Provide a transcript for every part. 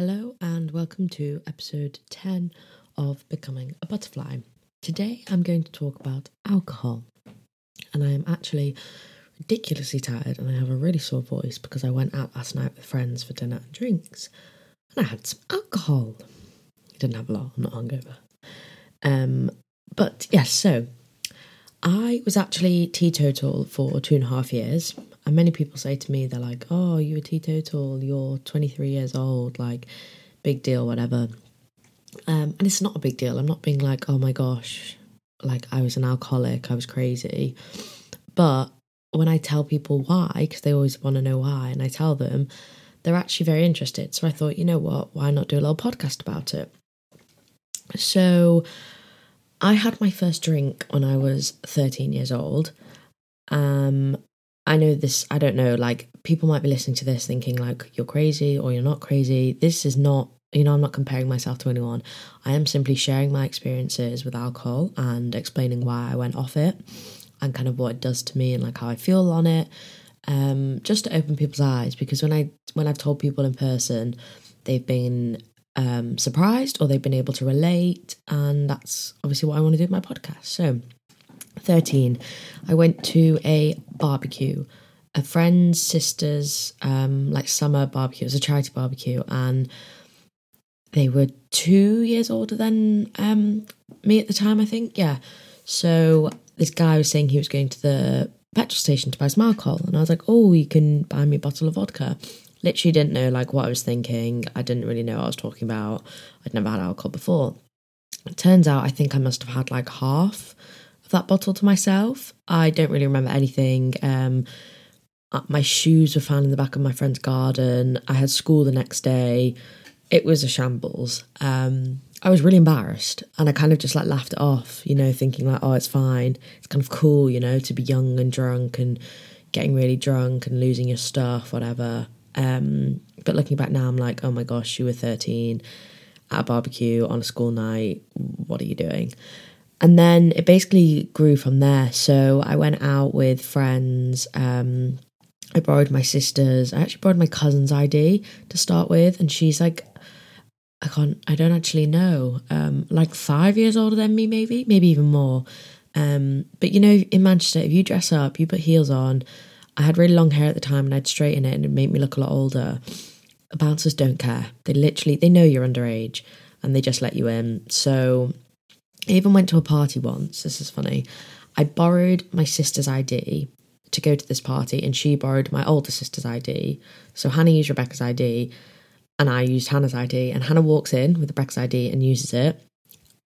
Hello, and welcome to episode 10 of Becoming a Butterfly. Today I'm going to talk about alcohol, and I am actually ridiculously tired and I have a really sore voice because I went out last night with friends for dinner and drinks and I had some alcohol. I didn't have a lot, I'm not hungover. Um, but yes, so I was actually teetotal for two and a half years. And many people say to me, they're like, oh, you're a teetotal, you're 23 years old, like, big deal, whatever. Um, and it's not a big deal. I'm not being like, oh my gosh, like I was an alcoholic, I was crazy. But when I tell people why, because they always want to know why, and I tell them, they're actually very interested. So I thought, you know what, why not do a little podcast about it? So I had my first drink when I was 13 years old. Um, I know this, I don't know, like people might be listening to this thinking like you're crazy or you're not crazy. This is not, you know, I'm not comparing myself to anyone. I am simply sharing my experiences with alcohol and explaining why I went off it and kind of what it does to me and like how I feel on it. Um, just to open people's eyes because when I when I've told people in person, they've been um, surprised or they've been able to relate, and that's obviously what I want to do with my podcast. So, 13, I went to a barbecue, a friend's sister's um, like summer barbecue. It was a charity barbecue, and they were two years older than um, me at the time, I think. Yeah. So this guy was saying he was going to the petrol station to buy some alcohol, and I was like, "Oh, you can buy me a bottle of vodka." Literally didn't know like what I was thinking. I didn't really know what I was talking about. I'd never had alcohol before. It turns out I think I must have had like half that bottle to myself. I don't really remember anything. Um, uh, my shoes were found in the back of my friend's garden. I had school the next day. It was a shambles. Um, I was really embarrassed and I kind of just like laughed it off, you know, thinking like, oh, it's fine. It's kind of cool, you know, to be young and drunk and getting really drunk and losing your stuff, whatever. Um, but looking back now, I'm like, oh my gosh, you were 13 at a barbecue on a school night. What are you doing? And then it basically grew from there. So I went out with friends. Um, I borrowed my sister's, I actually borrowed my cousin's ID to start with. And she's like I can't, I don't actually know, um, like five years older than me, maybe, maybe even more. Um, but you know, in Manchester, if you dress up, you put heels on. I had really long hair at the time and I'd straighten it and it made me look a lot older. Bouncers don't care. They literally, they know you're underage and they just let you in. So I even went to a party once. This is funny. I borrowed my sister's ID to go to this party and she borrowed my older sister's ID. So Hannah used Rebecca's ID and I used Hannah's ID. And Hannah walks in with Rebecca's ID and uses it.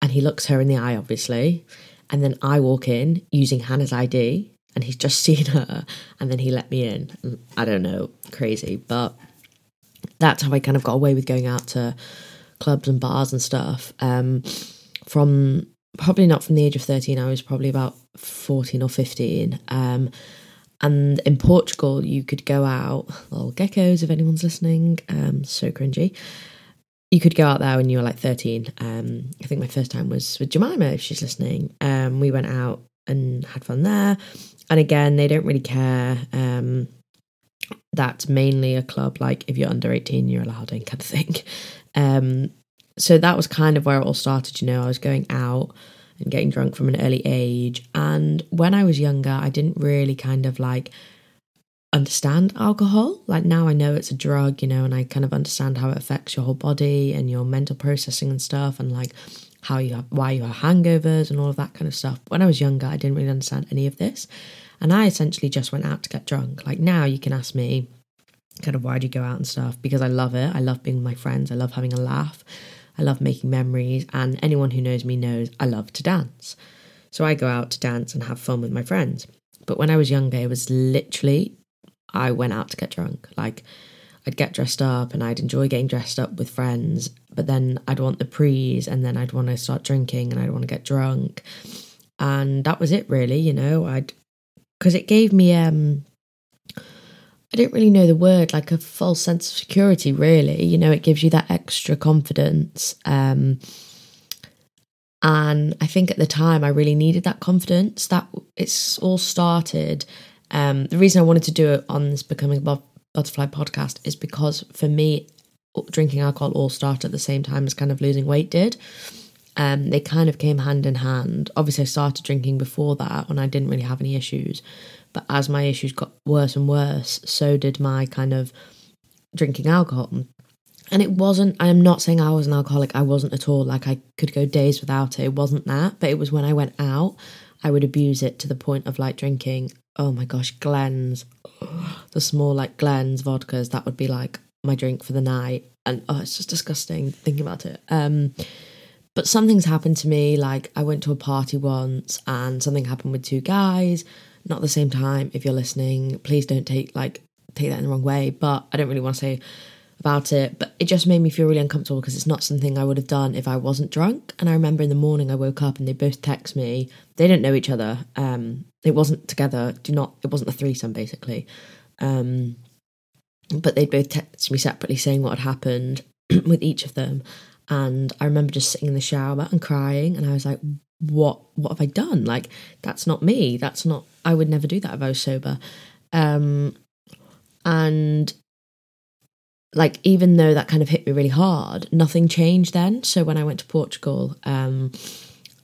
And he looks her in the eye, obviously. And then I walk in using Hannah's ID and he's just seen her. And then he let me in. I don't know, crazy. But that's how I kind of got away with going out to clubs and bars and stuff. Um, from probably not from the age of 13, I was probably about 14 or 15. Um, and in Portugal, you could go out, little geckos, if anyone's listening, um, so cringy. You could go out there when you were like 13. Um, I think my first time was with Jemima, if she's listening. Um, we went out and had fun there. And again, they don't really care. Um, that's mainly a club, like if you're under 18, you're allowed in, kind of thing. Um, so that was kind of where it all started, you know. I was going out and getting drunk from an early age. And when I was younger, I didn't really kind of like understand alcohol. Like now I know it's a drug, you know, and I kind of understand how it affects your whole body and your mental processing and stuff and like how you have why you have hangovers and all of that kind of stuff. When I was younger, I didn't really understand any of this. And I essentially just went out to get drunk. Like now you can ask me kind of why do you go out and stuff because I love it. I love being with my friends. I love having a laugh. I love making memories, and anyone who knows me knows I love to dance. So I go out to dance and have fun with my friends. But when I was younger, it was literally I went out to get drunk. Like I'd get dressed up and I'd enjoy getting dressed up with friends, but then I'd want the prees and then I'd want to start drinking and I'd want to get drunk. And that was it really, you know. I'd because it gave me um I don't really know the word, like a false sense of security, really. You know, it gives you that extra confidence. Um, and I think at the time I really needed that confidence. That it's all started. Um, the reason I wanted to do it on this Becoming Butterfly podcast is because for me, drinking alcohol all started at the same time as kind of losing weight did. Um, they kind of came hand in hand. Obviously, I started drinking before that and I didn't really have any issues. But as my issues got worse and worse, so did my kind of drinking alcohol. And it wasn't, I'm not saying I was an alcoholic, I wasn't at all. Like I could go days without it. It wasn't that. But it was when I went out, I would abuse it to the point of like drinking, oh my gosh, Glen's, the small like Glen's vodkas, that would be like my drink for the night. And oh, it's just disgusting thinking about it. Um, but something's happened to me. Like I went to a party once and something happened with two guys, not at the same time. If you're listening, please don't take like take that in the wrong way. But I don't really want to say about it. But it just made me feel really uncomfortable because it's not something I would have done if I wasn't drunk. And I remember in the morning I woke up and they both text me. They didn't know each other. Um, it wasn't together. Do not. It wasn't a threesome basically. Um, but they both texted me separately saying what had happened with each of them. And I remember just sitting in the shower and crying. And I was like, what what have I done? Like that's not me. That's not I would never do that if I was sober. Um and like even though that kind of hit me really hard, nothing changed then. So when I went to Portugal, um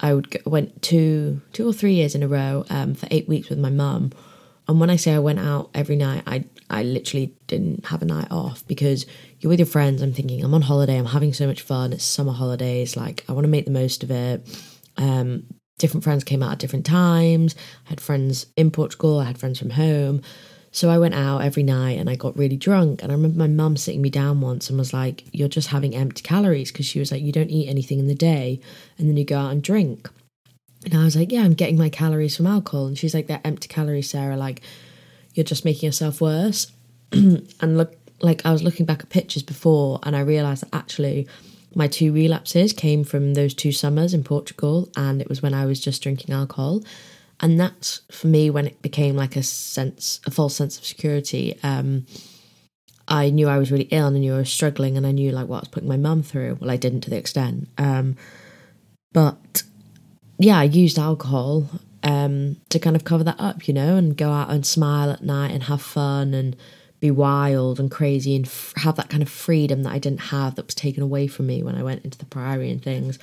I would go, went two two or three years in a row um for 8 weeks with my mum. And when I say I went out every night, I I literally didn't have a night off because you're with your friends. I'm thinking, I'm on holiday, I'm having so much fun. It's summer holidays. Like, I want to make the most of it. Um, different friends came out at different times. I had friends in Portugal, I had friends from home. So I went out every night and I got really drunk. And I remember my mum sitting me down once and was like, You're just having empty calories because she was like, You don't eat anything in the day and then you go out and drink. And I was like, Yeah, I'm getting my calories from alcohol. And she's like, They're empty calories, Sarah. Like, you're just making yourself worse. and look, like I was looking back at pictures before, and I realised that actually my two relapses came from those two summers in Portugal, and it was when I was just drinking alcohol. And that's for me when it became like a sense, a false sense of security. Um, I knew I was really ill and I knew I was struggling, and I knew like what I was putting my mum through. Well, I didn't to the extent, um, but yeah, I used alcohol um, to kind of cover that up, you know, and go out and smile at night and have fun and be wild and crazy and f- have that kind of freedom that I didn't have that was taken away from me when I went into the priory and things.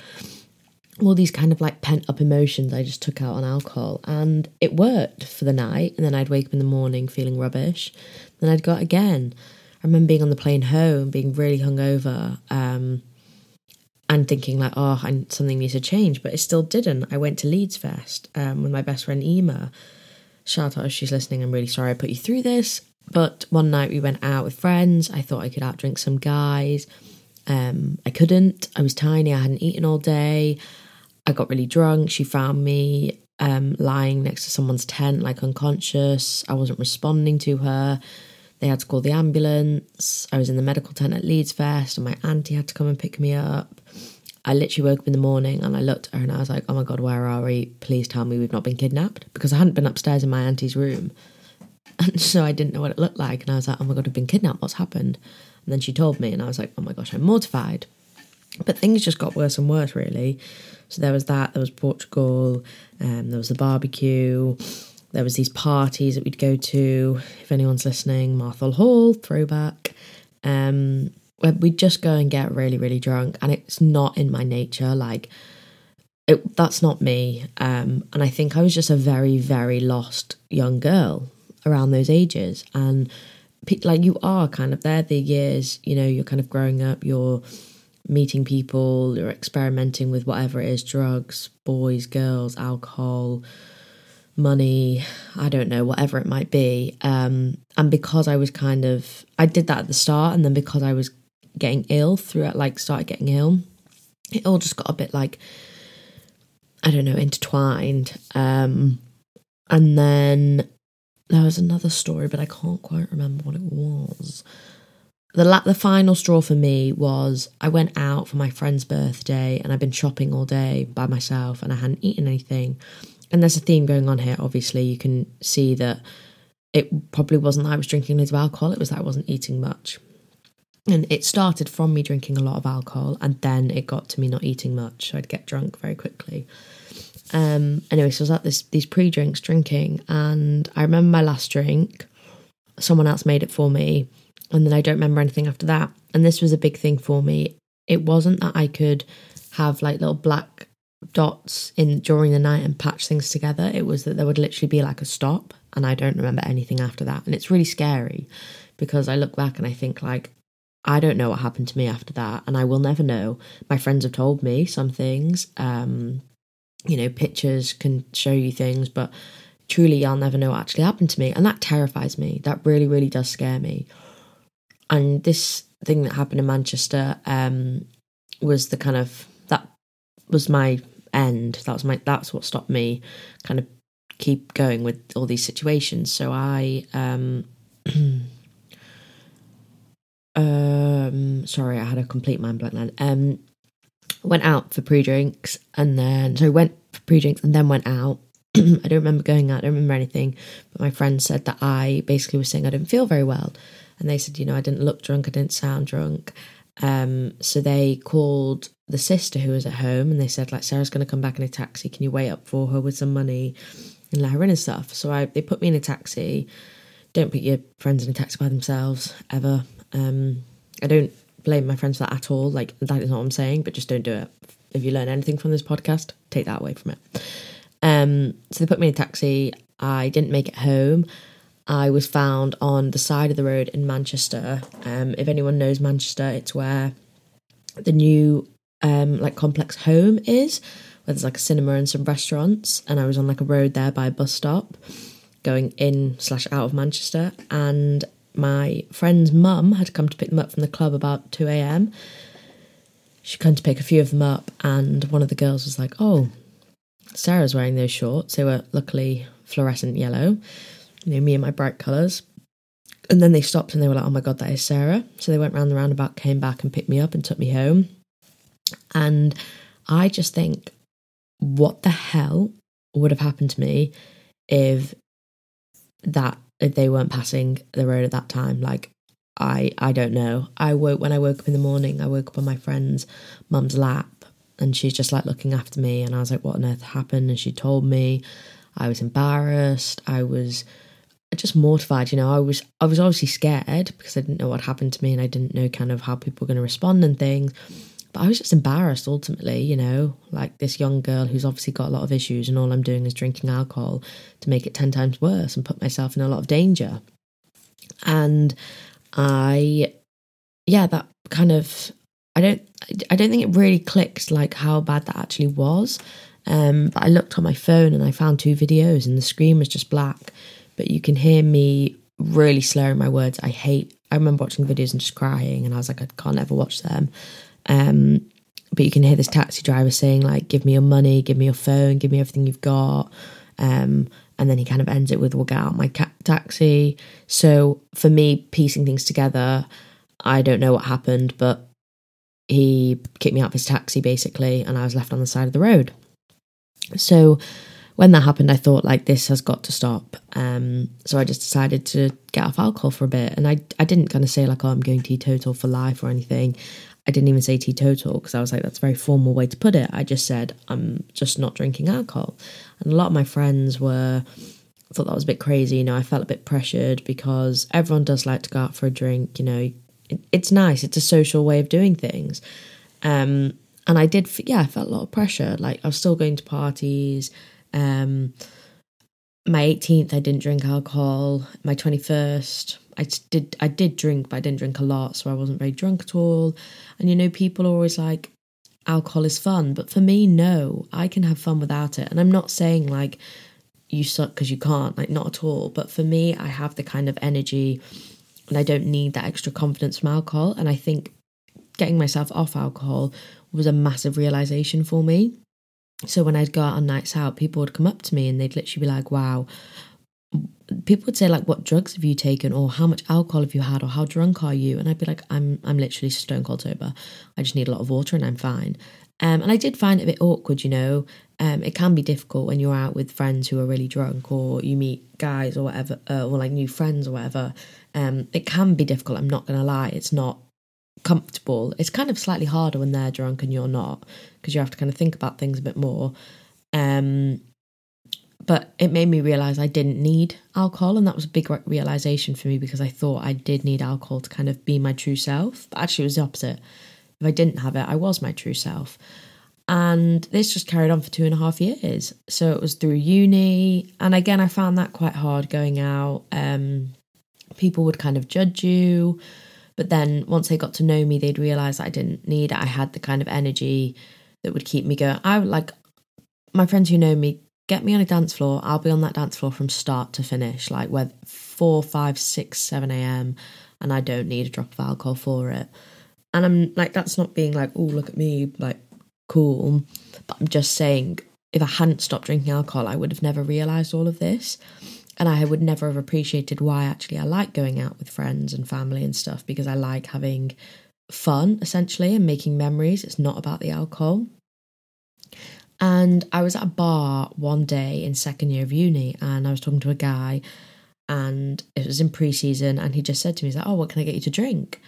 All these kind of like pent up emotions I just took out on alcohol and it worked for the night. And then I'd wake up in the morning feeling rubbish. Then I'd go out again. I remember being on the plane home, being really hungover. Um, and thinking like, oh, I, something needs to change, but it still didn't. I went to Leeds Fest um, with my best friend Ema. Shout out if she's listening. I'm really sorry I put you through this. But one night we went out with friends. I thought I could outdrink some guys. Um, I couldn't. I was tiny. I hadn't eaten all day. I got really drunk. She found me um, lying next to someone's tent, like unconscious. I wasn't responding to her. They had to call the ambulance. I was in the medical tent at Leeds Fest, and my auntie had to come and pick me up. I literally woke up in the morning and I looked at her and I was like, oh my God, where are we? Please tell me we've not been kidnapped. Because I hadn't been upstairs in my auntie's room. And so I didn't know what it looked like. And I was like, oh my God, I've been kidnapped. What's happened? And then she told me, and I was like, oh my gosh, I'm mortified. But things just got worse and worse, really. So there was that, there was Portugal, um, there was the barbecue, there was these parties that we'd go to. If anyone's listening, Marthol Hall, throwback. Um, we'd just go and get really, really drunk, and it's not in my nature. Like, it, that's not me. Um, and I think I was just a very, very lost young girl around those ages. And like, you are kind of there, the years, you know, you're kind of growing up, you're meeting people, you're experimenting with whatever it is drugs, boys, girls, alcohol, money, I don't know, whatever it might be. Um, and because I was kind of, I did that at the start, and then because I was getting ill throughout, like, started getting ill, it all just got a bit like, I don't know, intertwined. Um, and then there was another story, but I can't quite remember what it was. The la- the final straw for me was I went out for my friend's birthday and I've been shopping all day by myself and I hadn't eaten anything and there's a theme going on here. Obviously, you can see that it probably wasn't that I was drinking loads of alcohol, it was that I wasn't eating much. And it started from me drinking a lot of alcohol, and then it got to me not eating much. So I'd get drunk very quickly. Um, anyway, so I was at this these pre drinks drinking, and I remember my last drink. Someone else made it for me. and then I don't remember anything after that. And this was a big thing for me. It wasn't that I could have like little black dots in during the night and patch things together. It was that there would literally be like a stop, and I don't remember anything after that. And it's really scary because I look back and I think like I don't know what happened to me after that, and I will never know. My friends have told me some things. Um, you know, pictures can show you things, but truly, I'll never know what actually happened to me, and that terrifies me. That really, really does scare me. And this thing that happened in Manchester um, was the kind of that was my end. That was my that's what stopped me kind of keep going with all these situations. So I um um sorry, I had a complete mind blank then. Um went out for pre-drinks and then so I went for pre-drinks and then went out. I don't remember going out, I don't remember anything, but my friend said that I basically was saying I didn't feel very well. And they said, you know, I didn't look drunk, I didn't sound drunk. Um, so they called the sister who was at home and they said, like, Sarah's going to come back in a taxi. Can you wait up for her with some money and let her in and stuff? So I, they put me in a taxi. Don't put your friends in a taxi by themselves ever. Um, I don't blame my friends for that at all. Like, that is not what I'm saying, but just don't do it. If you learn anything from this podcast, take that away from it. Um, so they put me in a taxi. I didn't make it home. I was found on the side of the road in Manchester. Um, if anyone knows Manchester, it's where the new um, like complex home is, where there's like a cinema and some restaurants. And I was on like a road there by a bus stop, going in slash out of Manchester. And my friend's mum had come to pick them up from the club about two a.m. She came to pick a few of them up, and one of the girls was like, "Oh, Sarah's wearing those shorts. They were luckily fluorescent yellow." you know, me and my bright colours. And then they stopped and they were like, oh my God, that is Sarah. So they went round the roundabout, came back and picked me up and took me home. And I just think, what the hell would have happened to me if that, they weren't passing the road at that time? Like, I, I don't know. I woke, when I woke up in the morning, I woke up on my friend's mum's lap and she's just like looking after me. And I was like, what on earth happened? And she told me I was embarrassed. I was just mortified you know i was i was obviously scared because i didn't know what happened to me and i didn't know kind of how people were going to respond and things but i was just embarrassed ultimately you know like this young girl who's obviously got a lot of issues and all i'm doing is drinking alcohol to make it 10 times worse and put myself in a lot of danger and i yeah that kind of i don't i don't think it really clicked like how bad that actually was um but i looked on my phone and i found two videos and the screen was just black but you can hear me really slurring my words. I hate. I remember watching videos and just crying, and I was like, I can't ever watch them. Um, but you can hear this taxi driver saying like, "Give me your money, give me your phone, give me everything you've got." Um, and then he kind of ends it with, "We'll get out my ca- taxi." So for me, piecing things together, I don't know what happened, but he kicked me out of his taxi basically, and I was left on the side of the road. So when that happened, I thought like this has got to stop. Um, so I just decided to get off alcohol for a bit, and I I didn't kind of say like oh I'm going teetotal for life or anything. I didn't even say teetotal because I was like that's a very formal way to put it. I just said I'm just not drinking alcohol, and a lot of my friends were thought that was a bit crazy. You know, I felt a bit pressured because everyone does like to go out for a drink. You know, it, it's nice. It's a social way of doing things. Um, and I did, yeah, I felt a lot of pressure. Like I was still going to parties. Um, my 18th, I didn't drink alcohol. My 21st, I did I did drink, but I didn't drink a lot, so I wasn't very drunk at all. And you know, people are always like, alcohol is fun, but for me, no, I can have fun without it. And I'm not saying like you suck because you can't, like not at all. But for me, I have the kind of energy, and I don't need that extra confidence from alcohol. And I think getting myself off alcohol was a massive realization for me. So when I'd go out on nights out, people would come up to me and they'd literally be like, wow. People would say like, "What drugs have you taken?" or "How much alcohol have you had?" or "How drunk are you?" And I'd be like, "I'm I'm literally stone cold sober. I just need a lot of water and I'm fine." Um, and I did find it a bit awkward, you know. Um, it can be difficult when you're out with friends who are really drunk, or you meet guys or whatever, uh, or like new friends or whatever. Um, it can be difficult. I'm not gonna lie. It's not comfortable. It's kind of slightly harder when they're drunk and you're not because you have to kind of think about things a bit more. Um, but it made me realize I didn't need alcohol, and that was a big realization for me because I thought I did need alcohol to kind of be my true self. But actually, it was the opposite. If I didn't have it, I was my true self. And this just carried on for two and a half years. So it was through uni. And again, I found that quite hard going out. Um, people would kind of judge you. But then once they got to know me, they'd realize I didn't need it. I had the kind of energy that would keep me going. I like my friends who know me, get me on a dance floor. I'll be on that dance floor from start to finish, like whether four, five, six, seven a.m. And I don't need a drop of alcohol for it. And I'm like, that's not being like, oh, look at me, like cool. But I'm just saying, if I hadn't stopped drinking alcohol, I would have never realized all of this. And I would never have appreciated why actually I like going out with friends and family and stuff because I like having fun essentially and making memories. It's not about the alcohol. And I was at a bar one day in second year of uni and I was talking to a guy and it was in pre season and he just said to me, he's like, Oh, what can I get you to drink?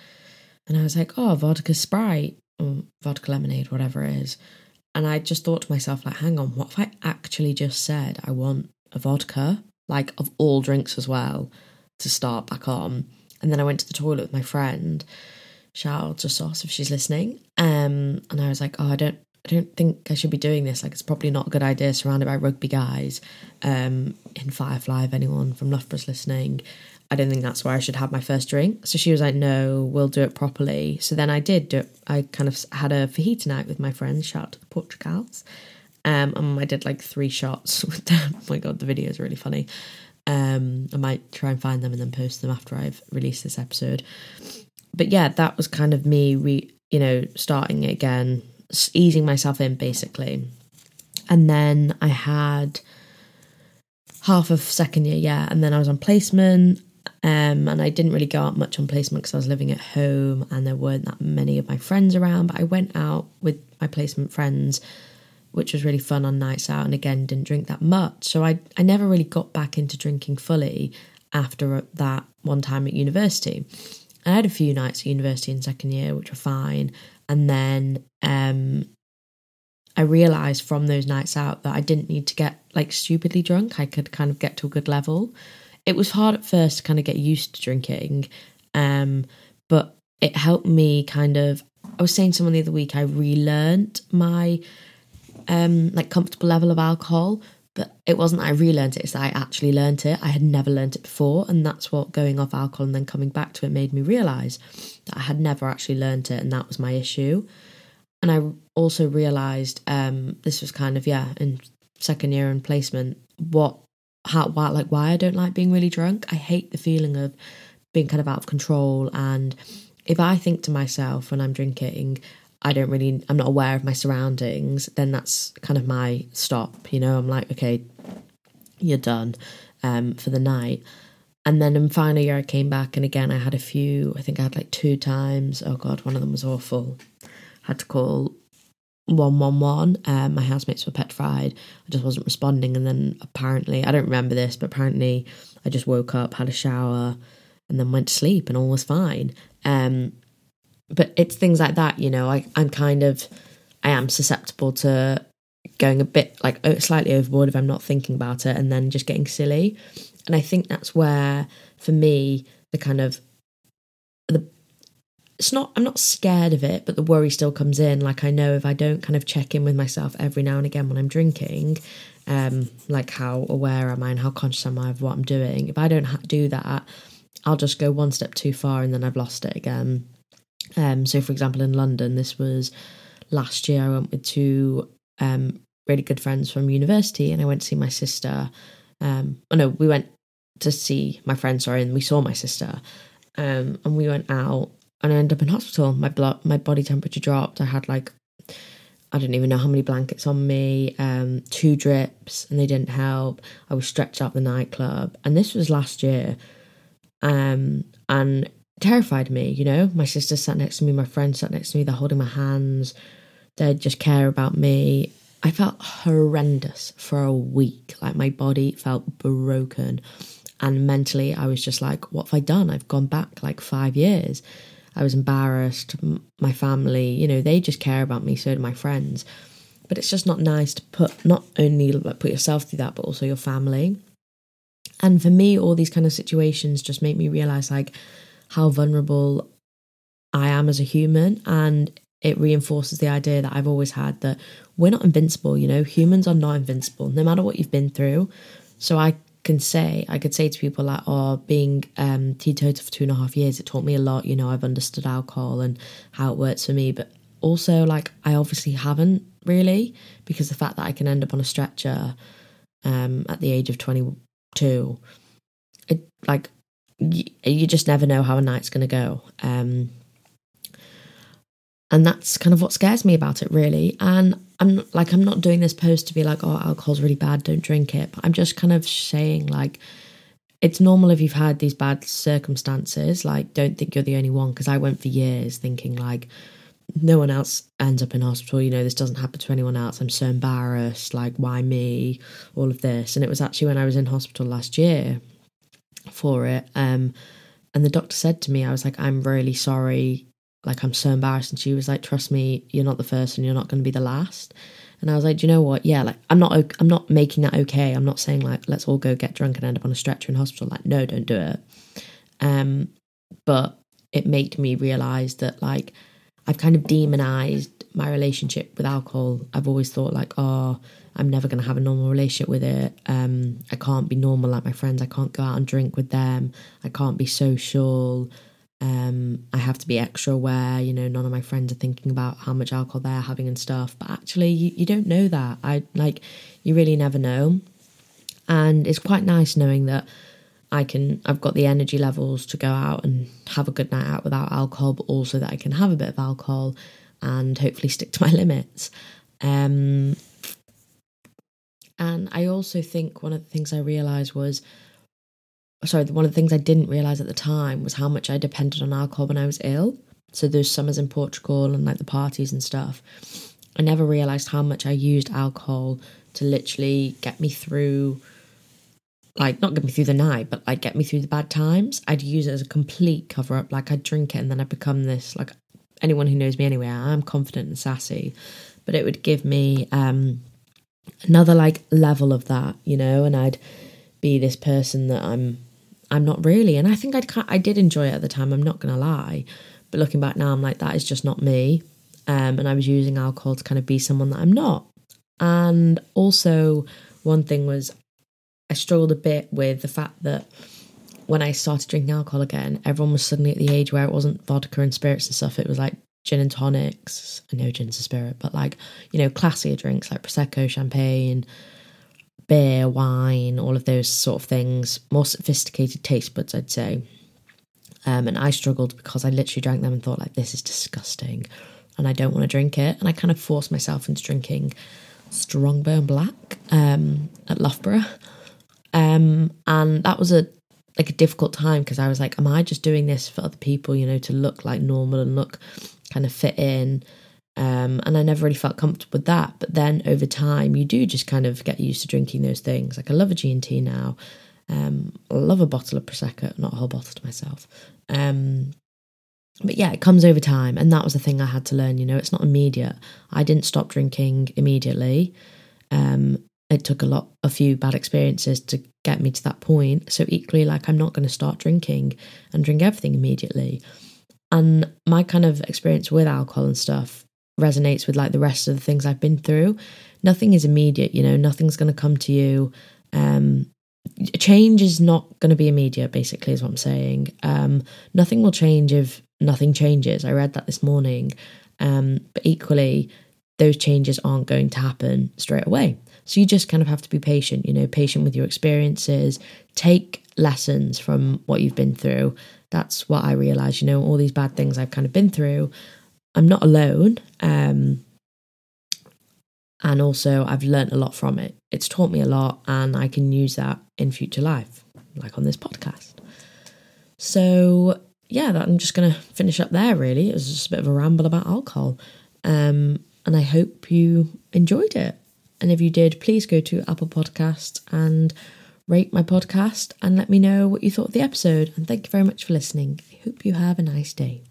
And I was like, Oh, vodka Sprite or vodka lemonade, whatever it is. And I just thought to myself, like, hang on, what if I actually just said I want a vodka, like of all drinks as well, to start back on? And then I went to the toilet with my friend. Shout out to Sauce if she's listening. Um, and I was like, oh, I don't I don't think I should be doing this. Like, it's probably not a good idea surrounded by rugby guys um, in Firefly. If anyone from Loughborough's listening, I don't think that's where I should have my first drink. So she was like, no, we'll do it properly. So then I did do it. I kind of had a fajita night with my friends. Shout out to the Portugals. Um, I did like three shots with them. Oh my God, the video is really funny. Um, I might try and find them and then post them after I've released this episode. But yeah, that was kind of me, re, you know, starting again easing myself in basically. And then I had half of second year, yeah, and then I was on placement. Um, and I didn't really go out much on placement because I was living at home and there weren't that many of my friends around. But I went out with my placement friends, which was really fun on nights out. And again, didn't drink that much. So I, I never really got back into drinking fully after that one time at university. I had a few nights at university in second year, which were fine. And then um, I realized from those nights out that I didn't need to get like stupidly drunk. I could kind of get to a good level. It was hard at first to kind of get used to drinking, um, but it helped me kind of. I was saying to someone the other week, I relearned my um, like comfortable level of alcohol, but it wasn't I relearned it, it's that I actually learned it. I had never learned it before, and that's what going off alcohol and then coming back to it made me realise that I had never actually learned it, and that was my issue. And I also realised um, this was kind of yeah in second year in placement what how why like why I don't like being really drunk. I hate the feeling of being kind of out of control, and if I think to myself when I'm drinking, I don't really, I'm not aware of my surroundings, then that's kind of my stop. You know, I'm like, okay, you're done um, for the night. And then in final year, I came back, and again, I had a few. I think I had like two times. Oh god, one of them was awful. Had to call one one one. Um, my housemates were petrified. I just wasn't responding, and then apparently, I don't remember this, but apparently, I just woke up, had a shower, and then went to sleep, and all was fine. Um, but it's things like that, you know. I, I'm kind of, I am susceptible to going a bit like slightly overboard if I'm not thinking about it, and then just getting silly. And I think that's where, for me, the kind of the it's not I'm not scared of it, but the worry still comes in. Like I know if I don't kind of check in with myself every now and again when I'm drinking, um, like how aware am I and how conscious am I of what I'm doing? If I don't do that, I'll just go one step too far and then I've lost it again. Um, so, for example, in London, this was last year. I went with two um, really good friends from university, and I went to see my sister. Um, oh no, we went to see my friend. Sorry, and we saw my sister. Um, and we went out, and I ended up in hospital. My blood, my body temperature dropped. I had like I don't even know how many blankets on me, um, two drips, and they didn't help. I was stretched out the nightclub, and this was last year. Um, and terrified me, you know. My sister sat next to me, my friend sat next to me, they're holding my hands, they just care about me. I felt horrendous for a week. Like my body felt broken. And mentally, I was just like, what have I done? I've gone back like five years. I was embarrassed. My family, you know, they just care about me, so do my friends. but it's just not nice to put not only like put yourself through that, but also your family. And for me, all these kind of situations just make me realize like how vulnerable I am as a human. And it reinforces the idea that I've always had that we're not invincible, you know, humans are not invincible, no matter what you've been through. So I can say, I could say to people like, oh, being um, teetotal for two and a half years, it taught me a lot. You know, I've understood alcohol and how it works for me. But also, like, I obviously haven't really because the fact that I can end up on a stretcher um, at the age of 22, it, like, you, you just never know how a night's going to go. Um, and that's kind of what scares me about it really. And i'm like i'm not doing this post to be like oh alcohol's really bad don't drink it. But i'm just kind of saying like it's normal if you've had these bad circumstances like don't think you're the only one because i went for years thinking like no one else ends up in hospital you know this doesn't happen to anyone else i'm so embarrassed like why me all of this. And it was actually when i was in hospital last year for it um and the doctor said to me i was like i'm really sorry like I'm so embarrassed. And she was like, trust me, you're not the first and you're not going to be the last. And I was like, do you know what? Yeah, like I'm not, I'm not making that okay. I'm not saying like, let's all go get drunk and end up on a stretcher in hospital. Like, no, don't do it. Um, but it made me realize that like I've kind of demonized my relationship with alcohol. I've always thought like, oh, I'm never going to have a normal relationship with it. Um, I can't be normal like my friends. I can't go out and drink with them. I can't be social. Um, I have to be extra aware, you know, none of my friends are thinking about how much alcohol they're having and stuff. But actually, you, you don't know that. I like, you really never know. And it's quite nice knowing that I can, I've got the energy levels to go out and have a good night out without alcohol, but also that I can have a bit of alcohol and hopefully stick to my limits. Um, and I also think one of the things I realized was sorry, one of the things I didn't realize at the time was how much I depended on alcohol when I was ill. So those summers in Portugal and like the parties and stuff. I never realized how much I used alcohol to literally get me through like not get me through the night, but like get me through the bad times. I'd use it as a complete cover up. Like I'd drink it and then I'd become this like anyone who knows me anyway, I'm confident and sassy. But it would give me um another like level of that, you know, and I'd be this person that I'm I'm not really. And I think I'd I did enjoy it at the time. I'm not gonna lie, but looking back now, I'm like that is just not me. Um, and I was using alcohol to kind of be someone that I'm not. And also, one thing was I struggled a bit with the fact that when I started drinking alcohol again, everyone was suddenly at the age where it wasn't vodka and spirits and stuff. It was like gin and tonics. I know gin's a spirit, but like, you know, classier drinks like Prosecco, champagne, beer, wine, all of those sort of things, more sophisticated taste buds, I'd say. Um, and I struggled because I literally drank them and thought, like, this is disgusting and I don't want to drink it. And I kind of forced myself into drinking Strongbow Black um, at Loughborough. Um, and that was a like a difficult time because I was like, am I just doing this for other people, you know, to look like normal and look kind of fit in? Um, and I never really felt comfortable with that. But then over time, you do just kind of get used to drinking those things. Like I love a G&T now. Um, I love a bottle of Prosecco, not a whole bottle to myself. Um, but yeah, it comes over time. And that was the thing I had to learn, you know, it's not immediate. I didn't stop drinking immediately. Um, it took a lot, a few bad experiences to get me to that point. So equally, like I'm not going to start drinking and drink everything immediately. And my kind of experience with alcohol and stuff resonates with like the rest of the things I've been through. Nothing is immediate, you know, nothing's going to come to you. Um, change is not going to be immediate, basically, is what I'm saying. Um, nothing will change if nothing changes. I read that this morning. Um, but equally, those changes aren't going to happen straight away. So you just kind of have to be patient, you know, patient with your experiences, take lessons from what you've been through. That's what I realized, you know, all these bad things I've kind of been through. I'm not alone. Um, and also, I've learned a lot from it. It's taught me a lot, and I can use that in future life, like on this podcast. So, yeah, that, I'm just going to finish up there, really. It was just a bit of a ramble about alcohol. Um, and I hope you enjoyed it. And if you did, please go to Apple Podcasts and rate my podcast and let me know what you thought of the episode. And thank you very much for listening. I hope you have a nice day.